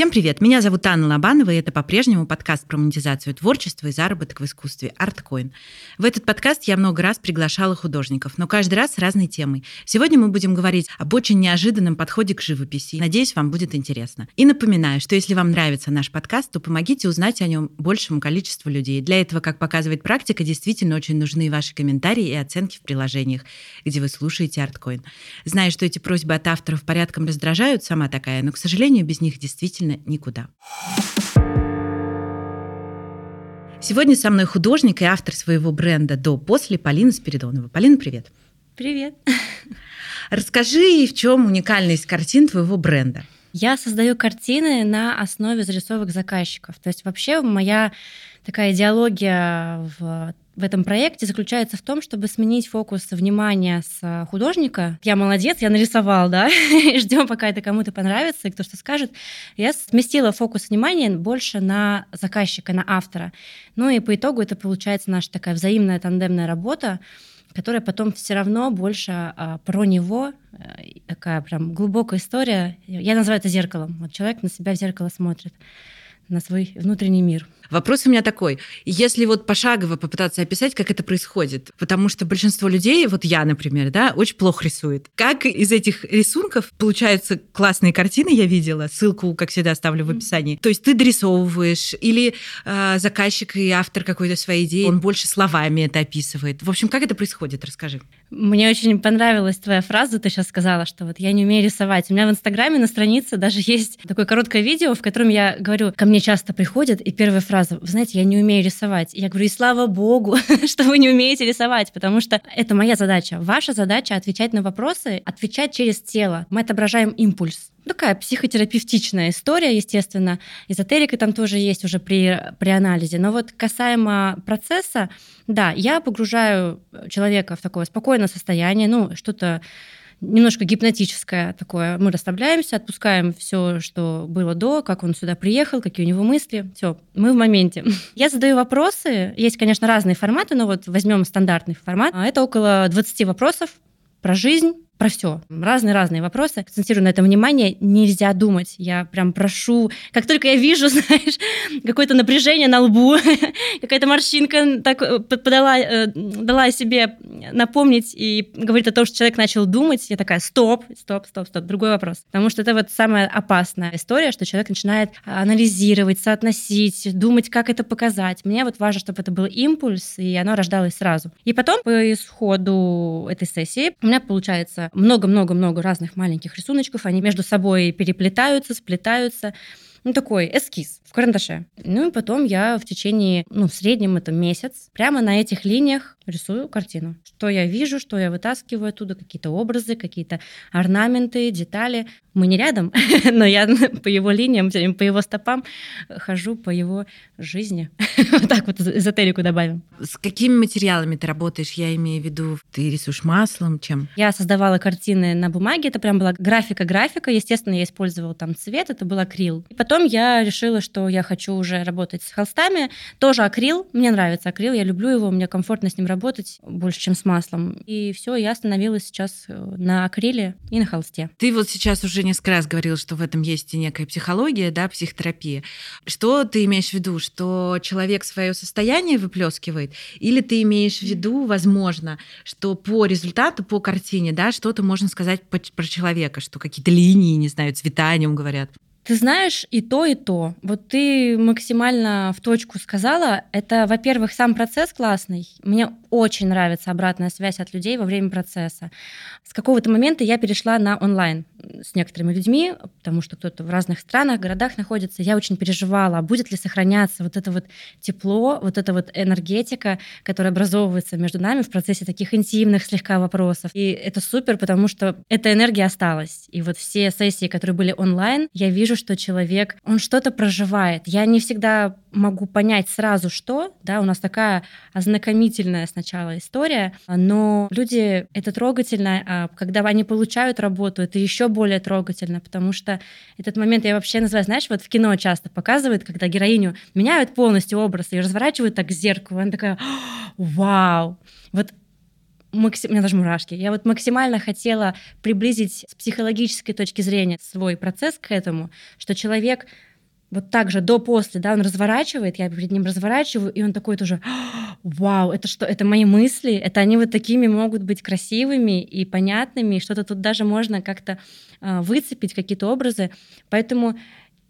Всем привет! Меня зовут Анна Лобанова, и это по-прежнему подкаст про монетизацию творчества и заработок в искусстве «Арткоин». В этот подкаст я много раз приглашала художников, но каждый раз с разной темой. Сегодня мы будем говорить об очень неожиданном подходе к живописи. Надеюсь, вам будет интересно. И напоминаю, что если вам нравится наш подкаст, то помогите узнать о нем большему количеству людей. Для этого, как показывает практика, действительно очень нужны ваши комментарии и оценки в приложениях, где вы слушаете «Арткоин». Знаю, что эти просьбы от авторов порядком раздражают, сама такая, но, к сожалению, без них действительно действительно никуда. Сегодня со мной художник и автор своего бренда «До-после» Полина Спиридонова. Полина, привет. Привет. Расскажи, в чем уникальность картин твоего бренда? Я создаю картины на основе зарисовок заказчиков. То есть вообще моя такая идеология в в этом проекте заключается в том, чтобы сменить фокус внимания с художника. Я молодец, я нарисовал, да, ждем, пока это кому-то понравится, и кто что скажет. Я сместила фокус внимания больше на заказчика, на автора. Ну и по итогу это получается наша такая взаимная тандемная работа, которая потом все равно больше а, про него, э, такая прям глубокая история. Я называю это зеркалом. Вот человек на себя в зеркало смотрит, на свой внутренний мир. Вопрос у меня такой. Если вот пошагово попытаться описать, как это происходит, потому что большинство людей, вот я, например, да, очень плохо рисует. Как из этих рисунков получаются классные картины, я видела, ссылку, как всегда, оставлю в описании. То есть ты дорисовываешь, или э, заказчик и автор какой-то своей идеи, он больше словами это описывает. В общем, как это происходит? Расскажи. Мне очень понравилась твоя фраза, ты сейчас сказала, что вот я не умею рисовать. У меня в Инстаграме на странице даже есть такое короткое видео, в котором я говорю, ко мне часто приходят, и первая фраза фразу, вы знаете, я не умею рисовать. Я говорю, и слава богу, что вы не умеете рисовать, потому что это моя задача. Ваша задача отвечать на вопросы, отвечать через тело. Мы отображаем импульс. Такая психотерапевтичная история, естественно. Эзотерика там тоже есть уже при, при анализе. Но вот касаемо процесса, да, я погружаю человека в такое спокойное состояние, ну, что-то немножко гипнотическое такое. Мы расслабляемся, отпускаем все, что было до, как он сюда приехал, какие у него мысли. Все, мы в моменте. Я задаю вопросы. Есть, конечно, разные форматы, но вот возьмем стандартный формат. Это около 20 вопросов про жизнь, про все. Разные-разные вопросы. Акцентирую на этом внимание. Нельзя думать. Я прям прошу. Как только я вижу, знаешь, какое-то напряжение на лбу, какая-то морщинка так э, подала, э, дала себе напомнить и говорит о том, что человек начал думать, я такая, стоп, стоп, стоп, стоп, другой вопрос. Потому что это вот самая опасная история, что человек начинает анализировать, соотносить, думать, как это показать. Мне вот важно, чтобы это был импульс, и оно рождалось сразу. И потом, по исходу этой сессии, у меня получается много-много-много разных маленьких рисуночков, они между собой переплетаются, сплетаются. Ну, такой эскиз в карандаше. Ну и потом я в течение, ну, в среднем это месяц, прямо на этих линиях рисую картину. Что я вижу, что я вытаскиваю оттуда, какие-то образы, какие-то орнаменты, детали. Мы не рядом, но я по его линиям, по его стопам хожу по его жизни. вот так вот эзотерику добавим. С какими материалами ты работаешь? Я имею в виду, ты рисуешь маслом, чем? Я создавала картины на бумаге, это прям была графика-графика. Естественно, я использовала там цвет, это был акрил. И потом я решила, что я хочу уже работать с холстами. Тоже акрил, мне нравится акрил, я люблю его, мне комфортно с ним работать больше, чем с маслом. И все, я остановилась сейчас э, на акриле и на холсте. Ты вот сейчас уже несколько раз говорил, что в этом есть некая психология, да, психотерапия. Что ты имеешь в виду? Что человек свое состояние выплескивает? Или ты имеешь в виду, возможно, что по результату, по картине, да, что-то можно сказать про человека, что какие-то линии, не знаю, цвета о нем говорят? Ты знаешь и то, и то. Вот ты максимально в точку сказала. Это, во-первых, сам процесс классный. Мне очень нравится обратная связь от людей во время процесса. С какого-то момента я перешла на онлайн с некоторыми людьми, потому что кто-то в разных странах, городах находится. Я очень переживала, а будет ли сохраняться вот это вот тепло, вот эта вот энергетика, которая образовывается между нами в процессе таких интимных слегка вопросов. И это супер, потому что эта энергия осталась. И вот все сессии, которые были онлайн, я вижу, что человек, он что-то проживает. Я не всегда могу понять сразу, что, да, у нас такая ознакомительная сначала история, но люди, это трогательно, а когда они получают работу, это еще более трогательно, потому что этот момент я вообще называю, знаешь, вот в кино часто показывают, когда героиню меняют полностью образ и разворачивают так к зеркалу, она такая, вау, вот максим... у меня даже мурашки. Я вот максимально хотела приблизить с психологической точки зрения свой процесс к этому, что человек вот так же до-после, да, он разворачивает, я перед ним разворачиваю, и он такой тоже, вау, это что, это мои мысли, это они вот такими могут быть красивыми и понятными, что-то тут даже можно как-то э, выцепить, какие-то образы. Поэтому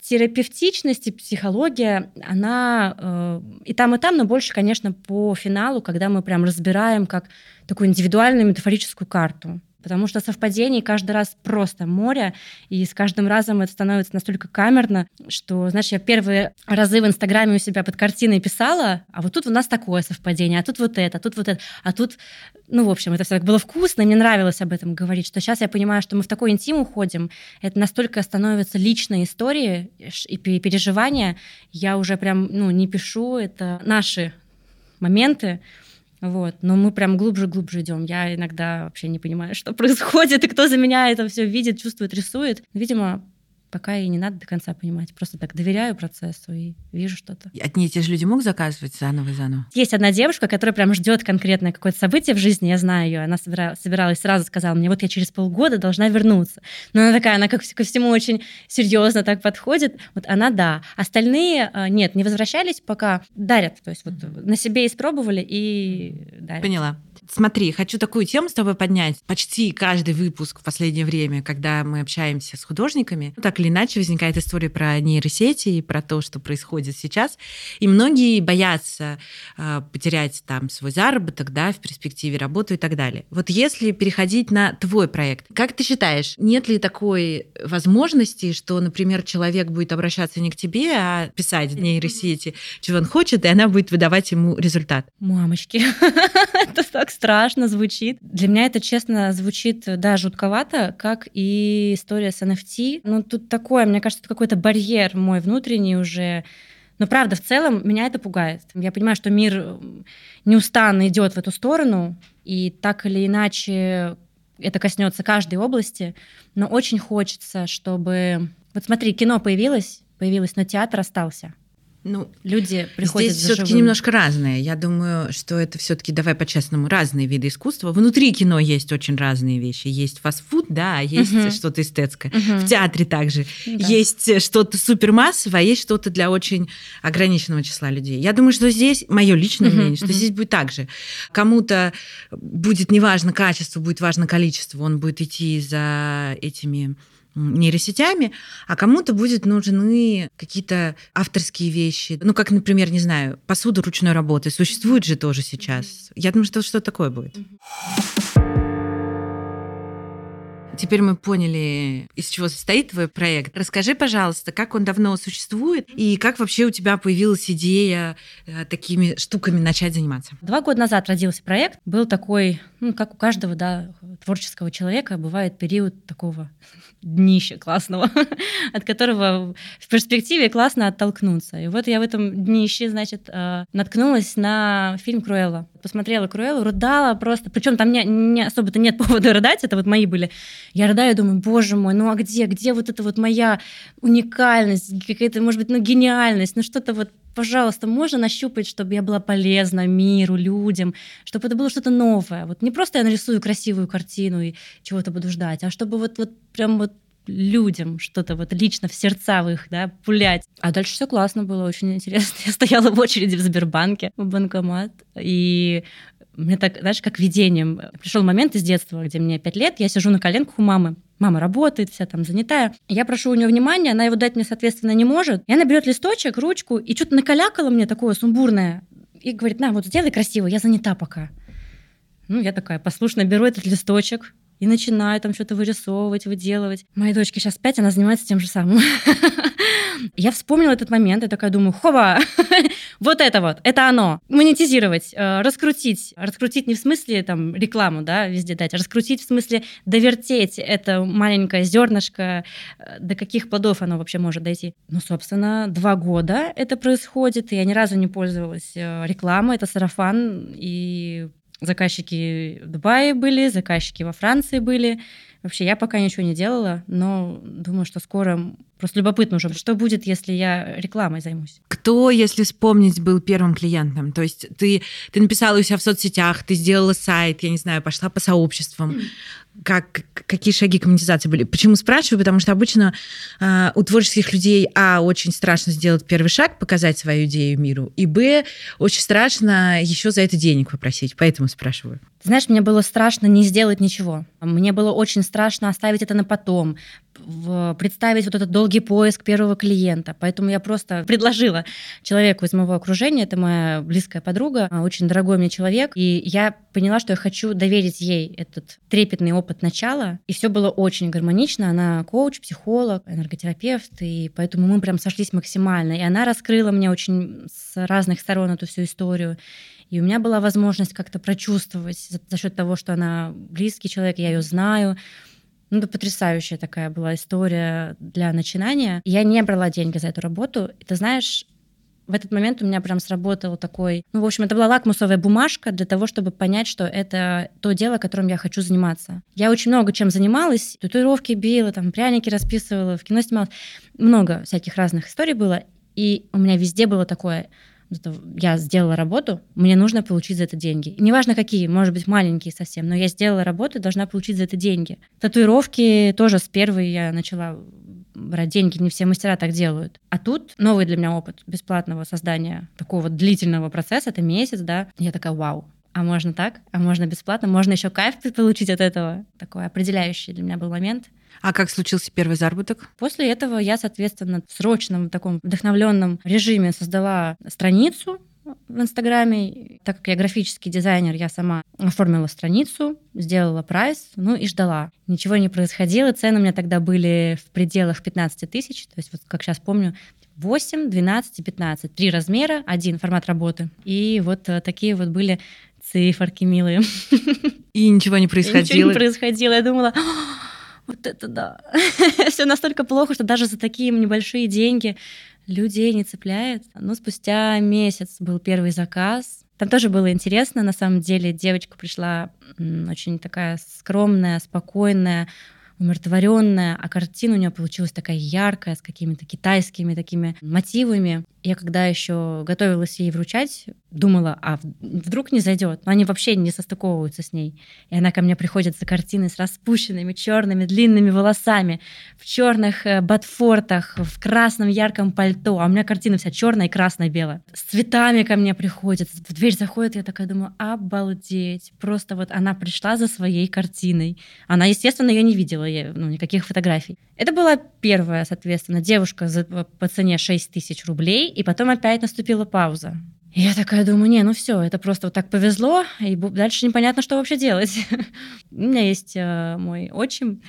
терапевтичность и психология, она э, и там, и там, но больше, конечно, по финалу, когда мы прям разбираем как такую индивидуальную метафорическую карту. Потому что совпадений каждый раз просто море, и с каждым разом это становится настолько камерно, что, знаешь, я первые разы в Инстаграме у себя под картиной писала, а вот тут у нас такое совпадение, а тут вот это, а тут вот это, а тут, ну, в общем, это все так было вкусно, и мне нравилось об этом говорить, что сейчас я понимаю, что мы в такой интим уходим, это настолько становится личной историей и переживания, я уже прям, ну, не пишу, это наши моменты, вот. Но мы прям глубже-глубже идем. Я иногда вообще не понимаю, что происходит, и кто за меня это все видит, чувствует, рисует. Видимо, пока и не надо до конца понимать. Просто так доверяю процессу и вижу что-то. Одни и те же люди могут заказывать заново и заново? Есть одна девушка, которая прям ждет конкретное какое-то событие в жизни, я знаю ее, она собира... собиралась сразу сказала мне, вот я через полгода должна вернуться. Но она такая, она как ко всему очень серьезно так подходит. Вот она да. Остальные а, нет, не возвращались, пока дарят. То есть вот на себе испробовали и дарят. Поняла. Смотри, хочу такую тему с тобой поднять. Почти каждый выпуск в последнее время, когда мы общаемся с художниками, так или иначе возникает история про нейросети и про то, что происходит сейчас. И многие боятся э, потерять там свой заработок, да, в перспективе работу и так далее. Вот если переходить на твой проект, как ты считаешь, нет ли такой возможности, что, например, человек будет обращаться не к тебе, а писать в нейросети, чего он хочет, и она будет выдавать ему результат? Мамочки, это так страшно звучит. Для меня это, честно, звучит, да, жутковато, как и история с NFT. Ну, тут такое, мне кажется, это какой-то барьер мой внутренний уже. Но правда, в целом меня это пугает. Я понимаю, что мир неустанно идет в эту сторону, и так или иначе это коснется каждой области, но очень хочется, чтобы... Вот смотри, кино появилось, появилось, но театр остался. Ну, люди приходят Здесь все-таки немножко разные. Я думаю, что это все-таки, давай по-честному, разные виды искусства. Внутри кино есть очень разные вещи. Есть фастфуд, да, а есть угу. что-то эстетское. Угу. В театре также. Да. Есть что-то супермассовое, а есть что-то для очень ограниченного числа людей. Я думаю, что здесь, мое личное угу. мнение, что угу. здесь будет так же. Кому-то будет неважно качество, будет важно количество. Он будет идти за этими нейросетями, а кому-то будет нужны какие-то авторские вещи. Ну, как, например, не знаю, посуда ручной работы. Существует же тоже сейчас. Я думаю, что что такое будет. Теперь мы поняли, из чего состоит твой проект. Расскажи, пожалуйста, как он давно существует и как вообще у тебя появилась идея э, такими штуками начать заниматься? Два года назад родился проект. Был такой, ну, как у каждого, да, творческого человека, бывает период такого днища классного, от которого в перспективе классно оттолкнуться. И вот я в этом днище, значит, э, наткнулась на фильм «Круэлла». Посмотрела «Круэллу», рыдала просто. Причем там не, не особо-то нет повода рыдать, это вот мои были. Я рыдаю, думаю, боже мой, ну а где, где вот эта вот моя уникальность, какая-то, может быть, ну гениальность, ну что-то вот пожалуйста, можно нащупать, чтобы я была полезна миру, людям, чтобы это было что-то новое. Вот не просто я нарисую красивую картину и чего-то буду ждать, а чтобы вот, вот прям вот людям что-то вот лично в сердца в их, да, пулять. А дальше все классно было, очень интересно. Я стояла в очереди в Сбербанке, в банкомат, и мне так, знаешь, как видением. Пришел момент из детства, где мне пять лет, я сижу на коленках у мамы, мама работает, вся там занятая. Я прошу у нее внимания, она его дать мне, соответственно, не может. И она берет листочек, ручку и что-то накалякала мне такое сумбурное. И говорит, на, вот сделай красиво, я занята пока. Ну, я такая послушно беру этот листочек, и начинаю там что-то вырисовывать, выделывать. Моей дочке сейчас пять, она занимается тем же самым. Я вспомнила этот момент, я такая думаю, хова, вот это вот, это оно. Монетизировать, э, раскрутить. Раскрутить не в смысле там рекламу, да, везде дать, а раскрутить в смысле довертеть это маленькое зернышко, э, до каких плодов оно вообще может дойти. Ну, собственно, два года это происходит, и я ни разу не пользовалась э, рекламой, это сарафан, и заказчики в Дубае были, заказчики во Франции были. Вообще, я пока ничего не делала, но думаю, что скоро просто любопытно уже, что будет, если я рекламой займусь. Кто, если вспомнить, был первым клиентом? То есть ты, ты написала у себя в соцсетях, ты сделала сайт, я не знаю, пошла по сообществам. Как, какие шаги к монетизации были. Почему спрашиваю? Потому что обычно э, у творческих людей, а, очень страшно сделать первый шаг, показать свою идею миру, и, б, очень страшно еще за это денег попросить, поэтому спрашиваю. знаешь, мне было страшно не сделать ничего. Мне было очень страшно оставить это на потом, представить вот этот долгий поиск первого клиента. Поэтому я просто предложила человеку из моего окружения, это моя близкая подруга, очень дорогой мне человек, и я поняла, что я хочу доверить ей этот трепетный опыт начала, и все было очень гармонично. Она коуч, психолог, энерготерапевт, и поэтому мы прям сошлись максимально. И она раскрыла мне очень с разных сторон эту всю историю. И у меня была возможность как-то прочувствовать за, за счет того, что она близкий человек, я ее знаю. Ну, это потрясающая такая была история для начинания. Я не брала деньги за эту работу. И ты знаешь, в этот момент у меня прям сработал такой... Ну, в общем, это была лакмусовая бумажка для того, чтобы понять, что это то дело, которым я хочу заниматься. Я очень много чем занималась. Татуировки била, там, пряники расписывала, в кино снималась. Много всяких разных историй было. И у меня везде было такое я сделала работу, мне нужно получить за это деньги. Неважно какие, может быть, маленькие совсем, но я сделала работу, должна получить за это деньги. Татуировки тоже с первой я начала брать деньги, не все мастера так делают. А тут новый для меня опыт бесплатного создания такого длительного процесса, это месяц, да. Я такая, вау, а можно так, а можно бесплатно, можно еще кайф получить от этого. Такой определяющий для меня был момент. А как случился первый заработок? После этого я, соответственно, в срочном таком вдохновленном режиме создала страницу в Инстаграме. Так как я графический дизайнер, я сама оформила страницу, сделала прайс, ну и ждала. Ничего не происходило. Цены у меня тогда были в пределах 15 тысяч. То есть, вот как сейчас помню, 8, 12 и 15. Три размера, один формат работы. И вот э, такие вот были циферки милые. И ничего не происходило? И ничего не происходило. Я думала, вот это да. Все настолько плохо, что даже за такие небольшие деньги людей не цепляет. Но спустя месяц был первый заказ. Там тоже было интересно, на самом деле. Девочка пришла очень такая скромная, спокойная, умиротворенная, а картина у нее получилась такая яркая, с какими-то китайскими такими мотивами. Я когда еще готовилась ей вручать, думала, а вдруг не зайдет. Но они вообще не состыковываются с ней. И она ко мне приходит за картиной с распущенными черными длинными волосами, в черных э, ботфортах, в красном ярком пальто. А у меня картина вся черная и красно-белая. С цветами ко мне приходит, в дверь заходит, я такая думаю, обалдеть. Просто вот она пришла за своей картиной. Она, естественно, ее не видела, я, ну, никаких фотографий. Это была первая, соответственно, девушка за, по цене 6 тысяч рублей, и потом опять наступила пауза. И я такая думаю, не, ну все, это просто вот так повезло, и дальше непонятно, что вообще делать. У меня есть э, мой отчим,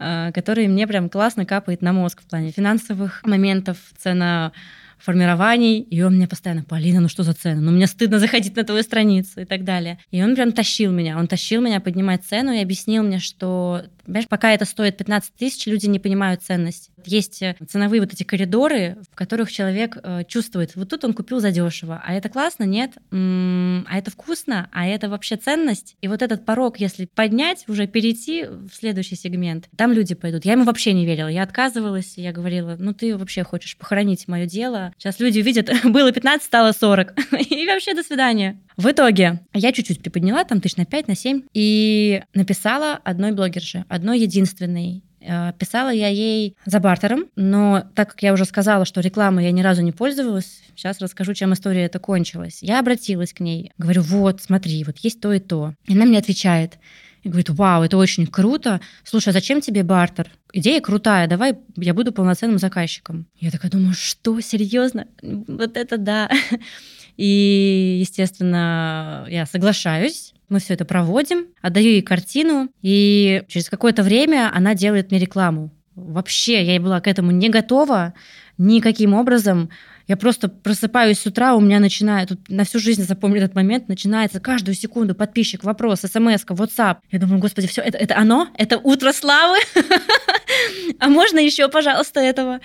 э, который мне прям классно капает на мозг в плане финансовых моментов, цена формирований, и он мне постоянно, Полина, ну что за цены? Ну мне стыдно заходить на твою страницу и так далее. И он прям тащил меня, он тащил меня поднимать цену и объяснил мне, что Понимаешь, пока это стоит 15 тысяч, люди не понимают ценность. Есть э, ценовые вот эти коридоры, в которых человек э, чувствует, вот тут он купил задешево, а это классно, нет, а это вкусно, а это вообще ценность. И вот этот порог, если поднять, уже перейти в следующий сегмент, там люди пойдут. Я ему вообще не верила, я отказывалась, я говорила, ну ты вообще хочешь похоронить мое дело. Сейчас люди видят, было 15, стало 40. И вообще до свидания. В итоге я чуть-чуть приподняла, там тысяч на 5, на 7, и написала одной блогерше, одной единственной. Э, писала я ей за бартером, но так как я уже сказала, что рекламой я ни разу не пользовалась, сейчас расскажу, чем история эта кончилась. Я обратилась к ней, говорю, вот, смотри, вот есть то и то. И она мне отвечает, и говорит, вау, это очень круто. Слушай, а зачем тебе бартер? Идея крутая, давай я буду полноценным заказчиком. Я такая думаю, что, серьезно? Вот это да. И, естественно, я соглашаюсь. Мы все это проводим, отдаю ей картину, и через какое-то время она делает мне рекламу. Вообще, я была к этому не готова никаким образом. Я просто просыпаюсь с утра, у меня начинает, тут на всю жизнь запомню этот момент, начинается каждую секунду подписчик, вопрос, смс, WhatsApp. Я думаю, господи, все, это, это оно? Это утро славы? А можно еще, пожалуйста, этого?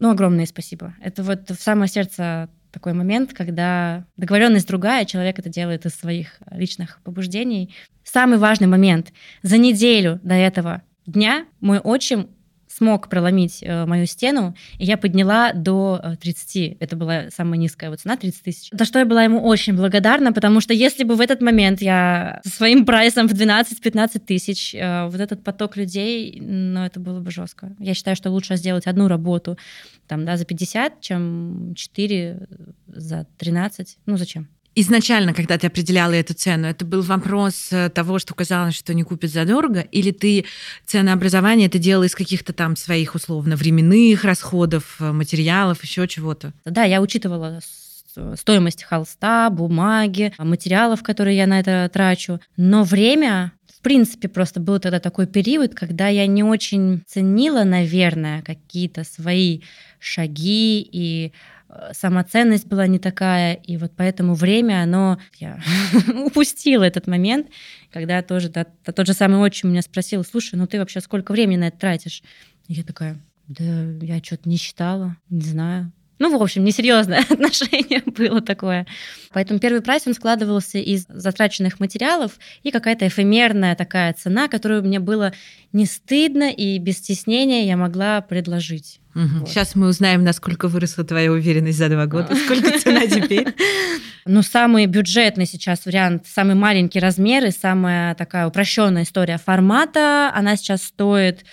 Ну, огромное спасибо. Это вот в самое сердце такой момент, когда договоренность другая, человек это делает из своих личных побуждений. Самый важный момент. За неделю до этого дня мой отчим смог проломить э, мою стену, и я подняла до 30. Э, Это была самая низкая вот цена, 30 тысяч. За что я была ему очень благодарна, потому что если бы в этот момент я со своим прайсом в 12-15 тысяч, э, вот этот поток людей, ну, это было бы жестко. Я считаю, что лучше сделать одну работу там, да, за 50, чем 4 за 13. Ну, зачем? Изначально, когда ты определяла эту цену, это был вопрос э, того, что казалось, что не купят задорого, или ты ценообразование это делала из каких-то там своих условно временных расходов, э, материалов, еще чего-то? Да, я учитывала стоимость холста, бумаги, материалов, которые я на это трачу. Но время в принципе, просто был тогда такой период, когда я не очень ценила, наверное, какие-то свои шаги и самоценность была не такая, и вот поэтому время, оно... Я упустила этот момент, когда тоже да, тот же самый отчим меня спросил, слушай, ну ты вообще сколько времени на это тратишь? И я такая, да я что-то не считала, не знаю. Ну, в общем, несерьезное отношение было такое. Поэтому первый прайс, он складывался из затраченных материалов и какая-то эфемерная такая цена, которую мне было не стыдно и без стеснения я могла предложить. Угу. Вот. Сейчас мы узнаем, насколько выросла твоя уверенность за два года, сколько цена теперь. Ну, самый бюджетный сейчас вариант, самый маленький размер и самая такая упрощенная история формата, она сейчас стоит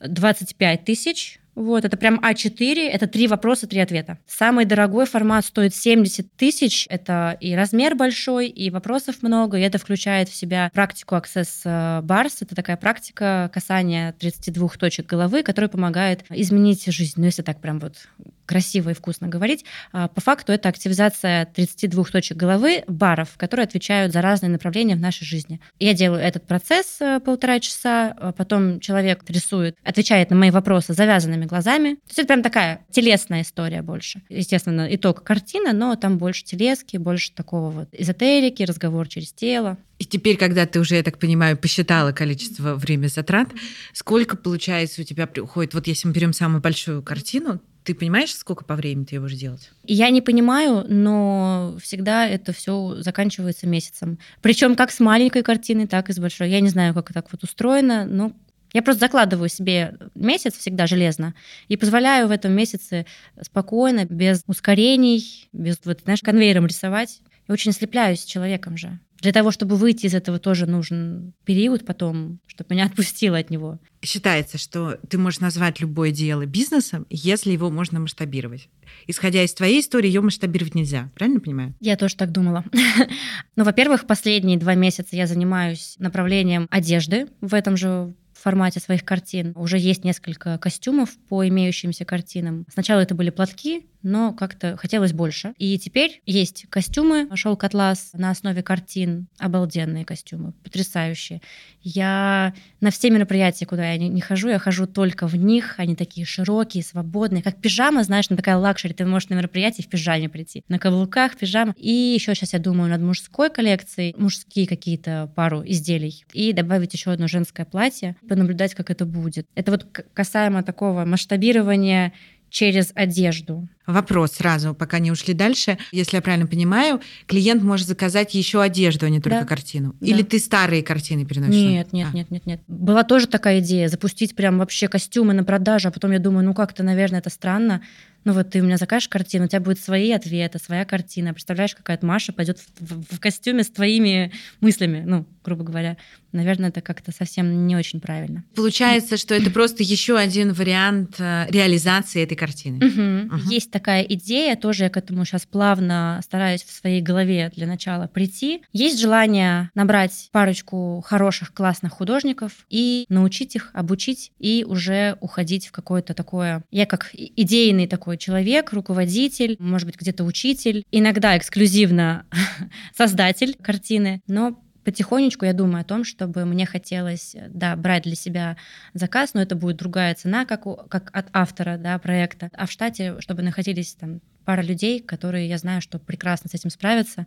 25 тысяч вот, это прям А4, это три вопроса, три ответа. Самый дорогой формат стоит 70 тысяч, это и размер большой, и вопросов много, и это включает в себя практику Access э, Bars, это такая практика касания 32 точек головы, которая помогает изменить жизнь, ну если так прям вот красиво и вкусно говорить. А, по факту это активизация 32 точек головы баров, которые отвечают за разные направления в нашей жизни. Я делаю этот процесс э, полтора часа, а потом человек рисует, отвечает на мои вопросы завязанными глазами. То есть это прям такая телесная история больше. Естественно, итог картина, но там больше телески, больше такого вот эзотерики, разговор через тело. И теперь, когда ты уже, я так понимаю, посчитала количество время затрат, сколько, получается, у тебя уходит, вот если мы берем самую большую картину, ты понимаешь, сколько по времени ты ее будешь делать? Я не понимаю, но всегда это все заканчивается месяцем. Причем как с маленькой картиной, так и с большой. Я не знаю, как так вот устроено, но я просто закладываю себе месяц всегда железно и позволяю в этом месяце спокойно, без ускорений, без, вот, знаешь, конвейером рисовать. Я очень слепляюсь человеком же. Для того, чтобы выйти из этого, тоже нужен период потом, чтобы меня отпустило от него. Считается, что ты можешь назвать любое дело бизнесом, если его можно масштабировать. Исходя из твоей истории, ее масштабировать нельзя. Правильно понимаю? Я тоже так думала. ну, во-первых, последние два месяца я занимаюсь направлением одежды в этом же формате своих картин. Уже есть несколько костюмов по имеющимся картинам. Сначала это были платки, но как-то хотелось больше. И теперь есть костюмы шелк атлас на основе картин. Обалденные костюмы, потрясающие. Я на все мероприятия, куда я не, не хожу, я хожу только в них. Они такие широкие, свободные. Как пижама, знаешь, на такая лакшери. Ты можешь на мероприятие в пижаме прийти. На каблуках, пижама. И еще сейчас я думаю над мужской коллекцией. Мужские какие-то пару изделий. И добавить еще одно женское платье. Понаблюдать, как это будет. Это вот касаемо такого масштабирования через одежду. Вопрос сразу, пока не ушли дальше. Если я правильно понимаю, клиент может заказать еще одежду, а не только да. картину. Да. Или ты старые картины переносишь? Нет, нет, а. нет, нет, нет. Была тоже такая идея запустить прям вообще костюмы на продажу, а потом я думаю, ну как-то, наверное, это странно ну вот ты у меня закажешь картину, у тебя будет свои ответы, своя картина. Представляешь, какая-то Маша пойдет в, в, в костюме с твоими мыслями, ну, грубо говоря. Наверное, это как-то совсем не очень правильно. Получается, что это просто еще один вариант э, реализации этой картины. Угу. Угу. Есть такая идея, тоже я к этому сейчас плавно стараюсь в своей голове для начала прийти. Есть желание набрать парочку хороших, классных художников и научить их, обучить и уже уходить в какое-то такое... Я как идейный такой такой человек, руководитель, может быть, где-то учитель, иногда эксклюзивно создатель картины, но потихонечку я думаю о том, чтобы мне хотелось, да, брать для себя заказ, но это будет другая цена, как, у, как от автора, да, проекта, а в штате, чтобы находились там пара людей, которые я знаю, что прекрасно с этим справятся,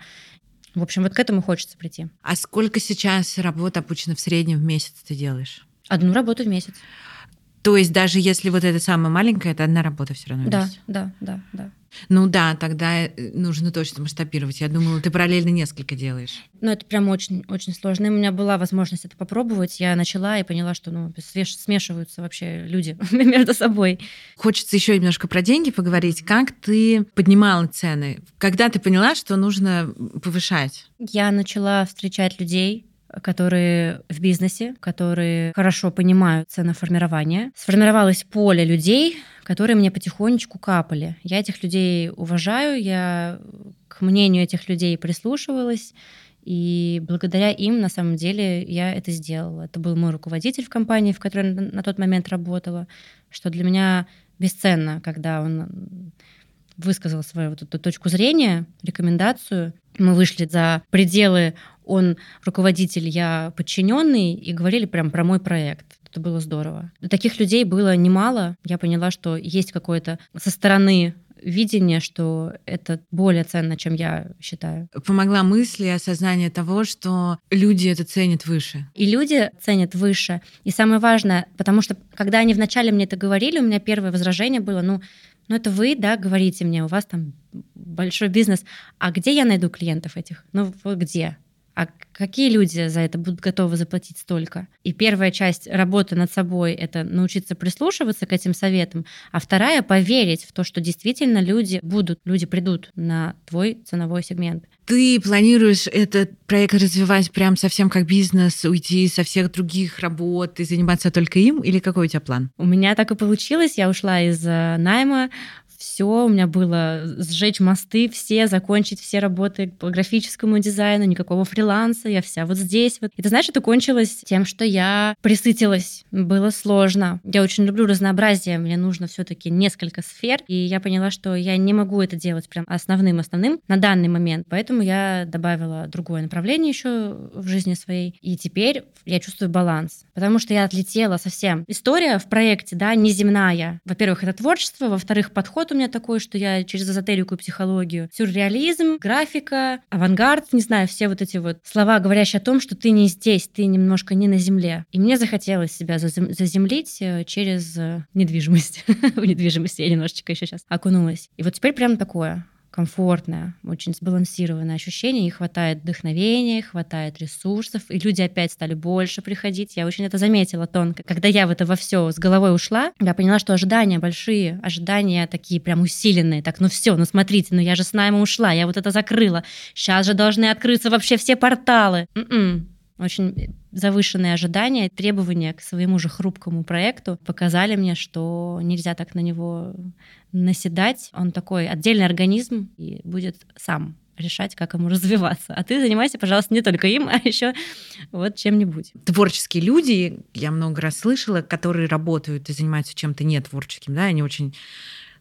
в общем, вот к этому хочется прийти. А сколько сейчас работы обычно в среднем в месяц ты делаешь? Одну работу в месяц. То есть даже если вот это самая маленькая, это одна работа все равно Да, есть? да, да, да. Ну да, тогда э, нужно точно масштабировать. Я думала, ты параллельно несколько делаешь. Ну, это прям очень, очень сложно. И у меня была возможность это попробовать. Я начала и поняла, что ну, смешиваются вообще люди между собой. Хочется еще немножко про деньги поговорить. Как ты поднимала цены? Когда ты поняла, что нужно повышать? Я начала встречать людей, которые в бизнесе, которые хорошо понимают ценоформирование. Сформировалось поле людей, которые мне потихонечку капали. Я этих людей уважаю, я к мнению этих людей прислушивалась, и благодаря им, на самом деле, я это сделала. Это был мой руководитель в компании, в которой на тот момент работала, что для меня бесценно, когда он высказал свою вот эту точку зрения, рекомендацию. Мы вышли за пределы он руководитель, я подчиненный, и говорили прям про мой проект. Это было здорово. Таких людей было немало. Я поняла, что есть какое-то со стороны видение, что это более ценно, чем я считаю. Помогла мысли и осознание того, что люди это ценят выше. И люди ценят выше. И самое важное, потому что когда они вначале мне это говорили, у меня первое возражение было, ну, ну это вы, да, говорите мне, у вас там большой бизнес, а где я найду клиентов этих? Ну где? А какие люди за это будут готовы заплатить столько? И первая часть работы над собой — это научиться прислушиваться к этим советам, а вторая — поверить в то, что действительно люди будут, люди придут на твой ценовой сегмент. Ты планируешь этот проект развивать прям совсем как бизнес, уйти со всех других работ и заниматься только им, или какой у тебя план? У меня так и получилось. Я ушла из э, найма все, у меня было сжечь мосты, все, закончить все работы по графическому дизайну, никакого фриланса, я вся вот здесь вот. И ты знаешь, это кончилось тем, что я присытилась, было сложно. Я очень люблю разнообразие, мне нужно все таки несколько сфер, и я поняла, что я не могу это делать прям основным-основным на данный момент, поэтому я добавила другое направление еще в жизни своей, и теперь я чувствую баланс, потому что я отлетела совсем. История в проекте, да, неземная. Во-первых, это творчество, во-вторых, подход у меня такой, что я через эзотерику и психологию. Сюрреализм, графика, авангард, не знаю, все вот эти вот слова, говорящие о том, что ты не здесь, ты немножко не на земле. И мне захотелось себя заземлить э, через э, недвижимость. В недвижимости я немножечко еще сейчас окунулась. И вот теперь прям такое комфортное, очень сбалансированное ощущение, и хватает вдохновения, хватает ресурсов, и люди опять стали больше приходить. Я очень это заметила тонко. Когда я в это во все с головой ушла, я поняла, что ожидания большие, ожидания такие прям усиленные. Так, ну все, ну смотрите, ну я же с найма ушла, я вот это закрыла. Сейчас же должны открыться вообще все порталы. М-м очень завышенные ожидания, требования к своему же хрупкому проекту показали мне, что нельзя так на него наседать. Он такой отдельный организм и будет сам решать, как ему развиваться. А ты занимайся, пожалуйста, не только им, а еще вот чем-нибудь. Творческие люди, я много раз слышала, которые работают и занимаются чем-то не творческим, да, они очень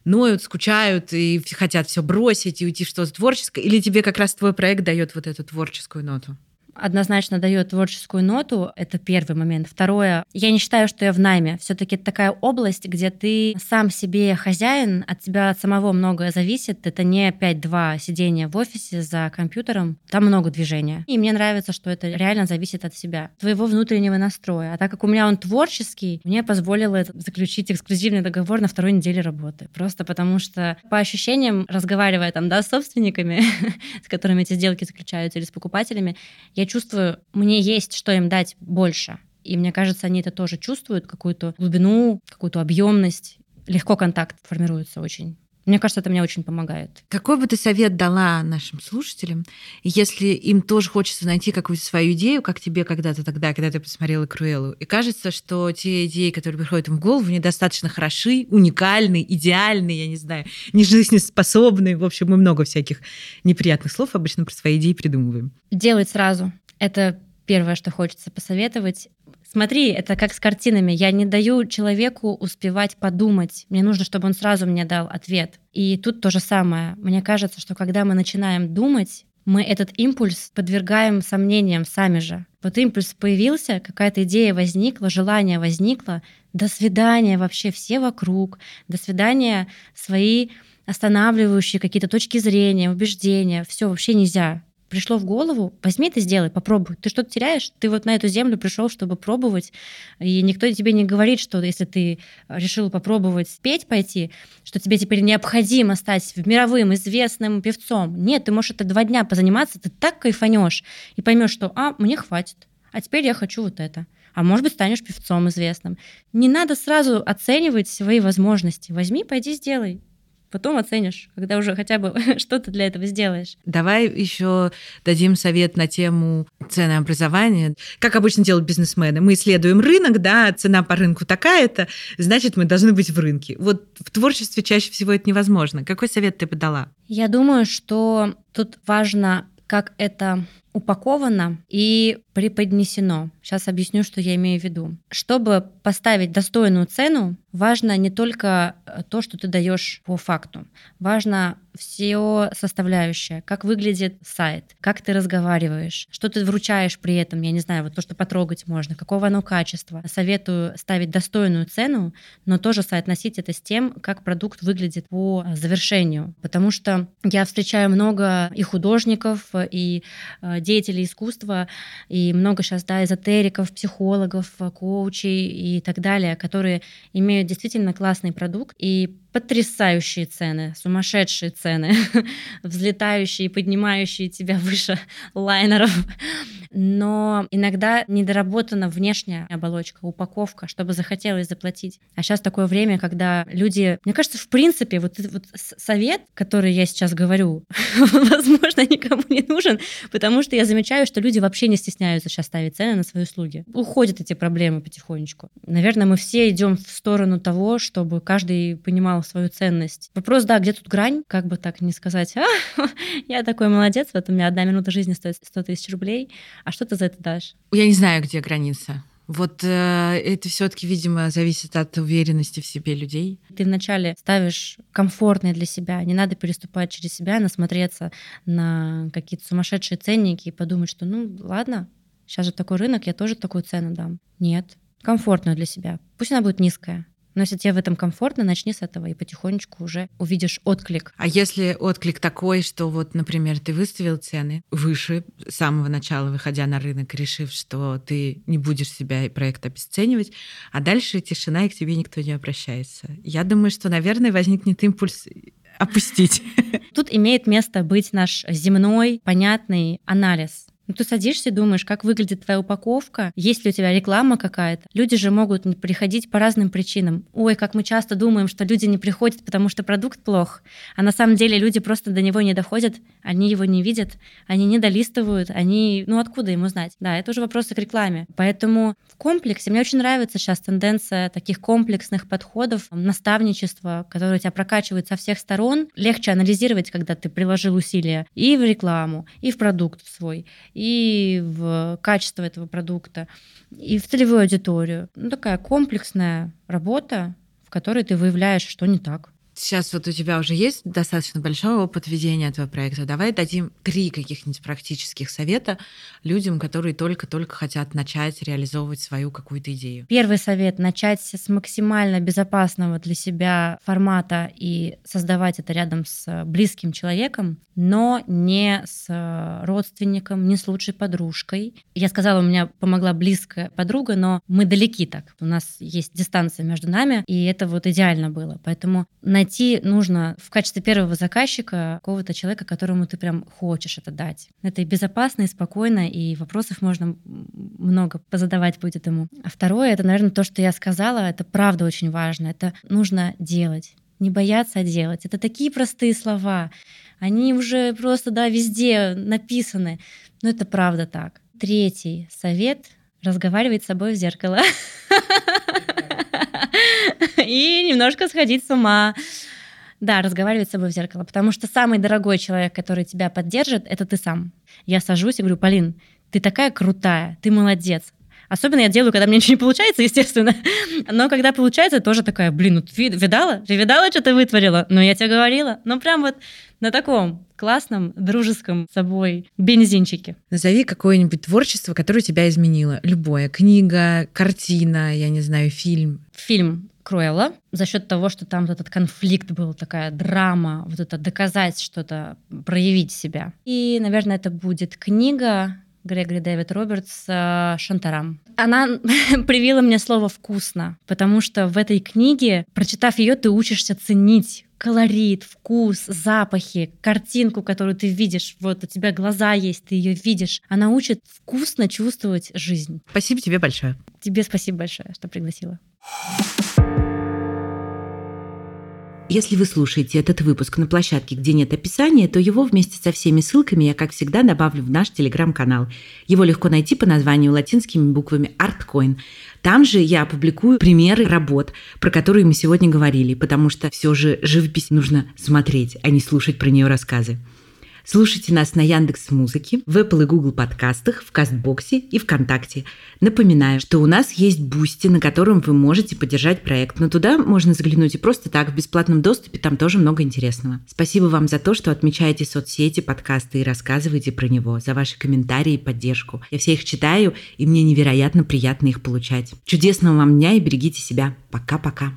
ноют, скучают и хотят все бросить и уйти в что-то творческое, или тебе как раз твой проект дает вот эту творческую ноту? Однозначно дает творческую ноту. Это первый момент. Второе, я не считаю, что я в найме. Все-таки это такая область, где ты сам себе хозяин, от тебя самого многое зависит. Это не 5-2 сидения в офисе за компьютером. Там много движения. И мне нравится, что это реально зависит от себя, твоего внутреннего настроя. А так как у меня он творческий, мне позволило заключить эксклюзивный договор на второй неделе работы. Просто потому что по ощущениям, разговаривая там, да, с собственниками, с которыми эти сделки заключаются, или с покупателями, я чувствую, мне есть что им дать больше. И мне кажется, они это тоже чувствуют, какую-то глубину, какую-то объемность. Легко контакт формируется очень. Мне кажется, это мне очень помогает. Какой бы ты совет дала нашим слушателям, если им тоже хочется найти какую-то свою идею, как тебе когда-то тогда, когда ты посмотрела Круэллу, и кажется, что те идеи, которые приходят им в голову, недостаточно хороши, уникальны, идеальны, я не знаю, не жизнеспособны. В общем, мы много всяких неприятных слов обычно про свои идеи придумываем. Делать сразу. Это первое, что хочется посоветовать. Смотри, это как с картинами. Я не даю человеку успевать подумать. Мне нужно, чтобы он сразу мне дал ответ. И тут то же самое. Мне кажется, что когда мы начинаем думать, мы этот импульс подвергаем сомнениям сами же. Вот импульс появился, какая-то идея возникла, желание возникло. До свидания вообще все вокруг. До свидания свои останавливающие какие-то точки зрения, убеждения. Все вообще нельзя пришло в голову, возьми это сделай, попробуй. Ты что-то теряешь? Ты вот на эту землю пришел, чтобы пробовать, и никто тебе не говорит, что если ты решил попробовать петь пойти, что тебе теперь необходимо стать мировым известным певцом. Нет, ты можешь это два дня позаниматься, ты так кайфанешь и поймешь, что а, мне хватит, а теперь я хочу вот это а может быть, станешь певцом известным. Не надо сразу оценивать свои возможности. Возьми, пойди сделай. Потом оценишь, когда уже хотя бы что-то для этого сделаешь. Давай еще дадим совет на тему ценообразования. Как обычно делают бизнесмены. Мы исследуем рынок, да, цена по рынку такая-то, значит, мы должны быть в рынке. Вот в творчестве чаще всего это невозможно. Какой совет ты бы дала? Я думаю, что тут важно, как это упаковано и преподнесено. Сейчас объясню, что я имею в виду. Чтобы поставить достойную цену, важно не только э, то, что ты даешь по факту. Важно все составляющее, как выглядит сайт, как ты разговариваешь, что ты вручаешь при этом, я не знаю, вот то, что потрогать можно, какого оно качества. Советую ставить достойную цену, но тоже соотносить это с тем, как продукт выглядит по завершению. Потому что я встречаю много и художников, и э, деятелей искусства, и много сейчас, да, эзотериков, психологов, коучей и так далее, которые имеют действительно классный продукт. И потрясающие цены, сумасшедшие цены, взлетающие и поднимающие тебя выше лайнеров. Но иногда недоработана внешняя оболочка, упаковка, чтобы захотелось заплатить. А сейчас такое время, когда люди... Мне кажется, в принципе, вот вот совет, который я сейчас говорю, возможно, никому не нужен, потому что я замечаю, что люди вообще не стесняются сейчас ставить цены на свои услуги. Уходят эти проблемы потихонечку. Наверное, мы все идем в сторону того, чтобы каждый понимал понимал свою ценность. Вопрос, да, где тут грань, как бы так не сказать, а, я такой молодец, вот у меня одна минута жизни стоит 100 тысяч рублей, а что ты за это дашь? Я не знаю, где граница. Вот э, это все-таки, видимо, зависит от уверенности в себе людей. Ты вначале ставишь комфортное для себя, не надо переступать через себя, насмотреться на какие-то сумасшедшие ценники и подумать, что ну ладно, сейчас же такой рынок, я тоже такую цену дам. Нет, комфортную для себя. Пусть она будет низкая, но если тебе в этом комфортно, начни с этого и потихонечку уже увидишь отклик. А если отклик такой, что вот, например, ты выставил цены выше с самого начала, выходя на рынок, решив, что ты не будешь себя и проект обесценивать, а дальше тишина, и к тебе никто не обращается. Я думаю, что, наверное, возникнет импульс опустить. Тут имеет место быть наш земной, понятный анализ ну, ты садишься и думаешь, как выглядит твоя упаковка, есть ли у тебя реклама какая-то. Люди же могут не приходить по разным причинам. Ой, как мы часто думаем, что люди не приходят, потому что продукт плох. А на самом деле люди просто до него не доходят, они его не видят, они не долистывают, они... Ну, откуда ему знать? Да, это уже вопросы к рекламе. Поэтому в комплексе мне очень нравится сейчас тенденция таких комплексных подходов, наставничества, которые тебя прокачивают со всех сторон. Легче анализировать, когда ты приложил усилия и в рекламу, и в продукт свой, и в качество этого продукта, и в целевую аудиторию. Ну, такая комплексная работа, в которой ты выявляешь, что не так. Сейчас вот у тебя уже есть достаточно большой опыт ведения этого проекта. Давай дадим три каких-нибудь практических совета людям, которые только-только хотят начать реализовывать свою какую-то идею. Первый совет — начать с максимально безопасного для себя формата и создавать это рядом с близким человеком, но не с родственником, не с лучшей подружкой. Я сказала, у меня помогла близкая подруга, но мы далеки так. У нас есть дистанция между нами, и это вот идеально было. Поэтому найти найти нужно в качестве первого заказчика какого-то человека, которому ты прям хочешь это дать. Это и безопасно, и спокойно, и вопросов можно много позадавать будет ему. А второе, это, наверное, то, что я сказала, это правда очень важно. Это нужно делать. Не бояться делать. Это такие простые слова. Они уже просто, да, везде написаны. Но это правда так. Третий совет — разговаривать с собой в зеркало. и немножко сходить с ума. Да, разговаривать с собой в зеркало, потому что самый дорогой человек, который тебя поддержит, это ты сам. Я сажусь и говорю, Полин, ты такая крутая, ты молодец. Особенно я делаю, когда мне ничего не получается, естественно. Но когда получается, тоже такая, блин, ну ты видала? Ты видала, что ты вытворила? Ну, я тебе говорила. Ну, прям вот на таком классном, дружеском собой бензинчике. Назови какое-нибудь творчество, которое тебя изменило. Любое. Книга, картина, я не знаю, фильм. Фильм Круэлла за счет того, что там вот этот конфликт был, такая драма, вот это доказать что-то, проявить себя. И, наверное, это будет книга Грегори Дэвид Робертс «Шантарам». Она привила мне слово «вкусно», потому что в этой книге, прочитав ее, ты учишься ценить колорит, вкус, запахи, картинку, которую ты видишь. Вот у тебя глаза есть, ты ее видишь. Она учит вкусно чувствовать жизнь. Спасибо тебе большое. Тебе спасибо большое, что пригласила. Если вы слушаете этот выпуск на площадке, где нет описания, то его вместе со всеми ссылками я, как всегда, добавлю в наш телеграм-канал. Его легко найти по названию латинскими буквами ArtCoin. Там же я опубликую примеры работ, про которые мы сегодня говорили, потому что все же живопись нужно смотреть, а не слушать про нее рассказы. Слушайте нас на Яндекс Музыке, в Apple и Google подкастах, в Castbox е и ВКонтакте. Напоминаю, что у нас есть Boosty, на котором вы можете поддержать проект, но туда можно заглянуть и просто так, в бесплатном доступе, там тоже много интересного. Спасибо вам за то, что отмечаете соцсети, подкасты и рассказываете про него, за ваши комментарии и поддержку. Я все их читаю, и мне невероятно приятно их получать. Чудесного вам дня и берегите себя. Пока-пока.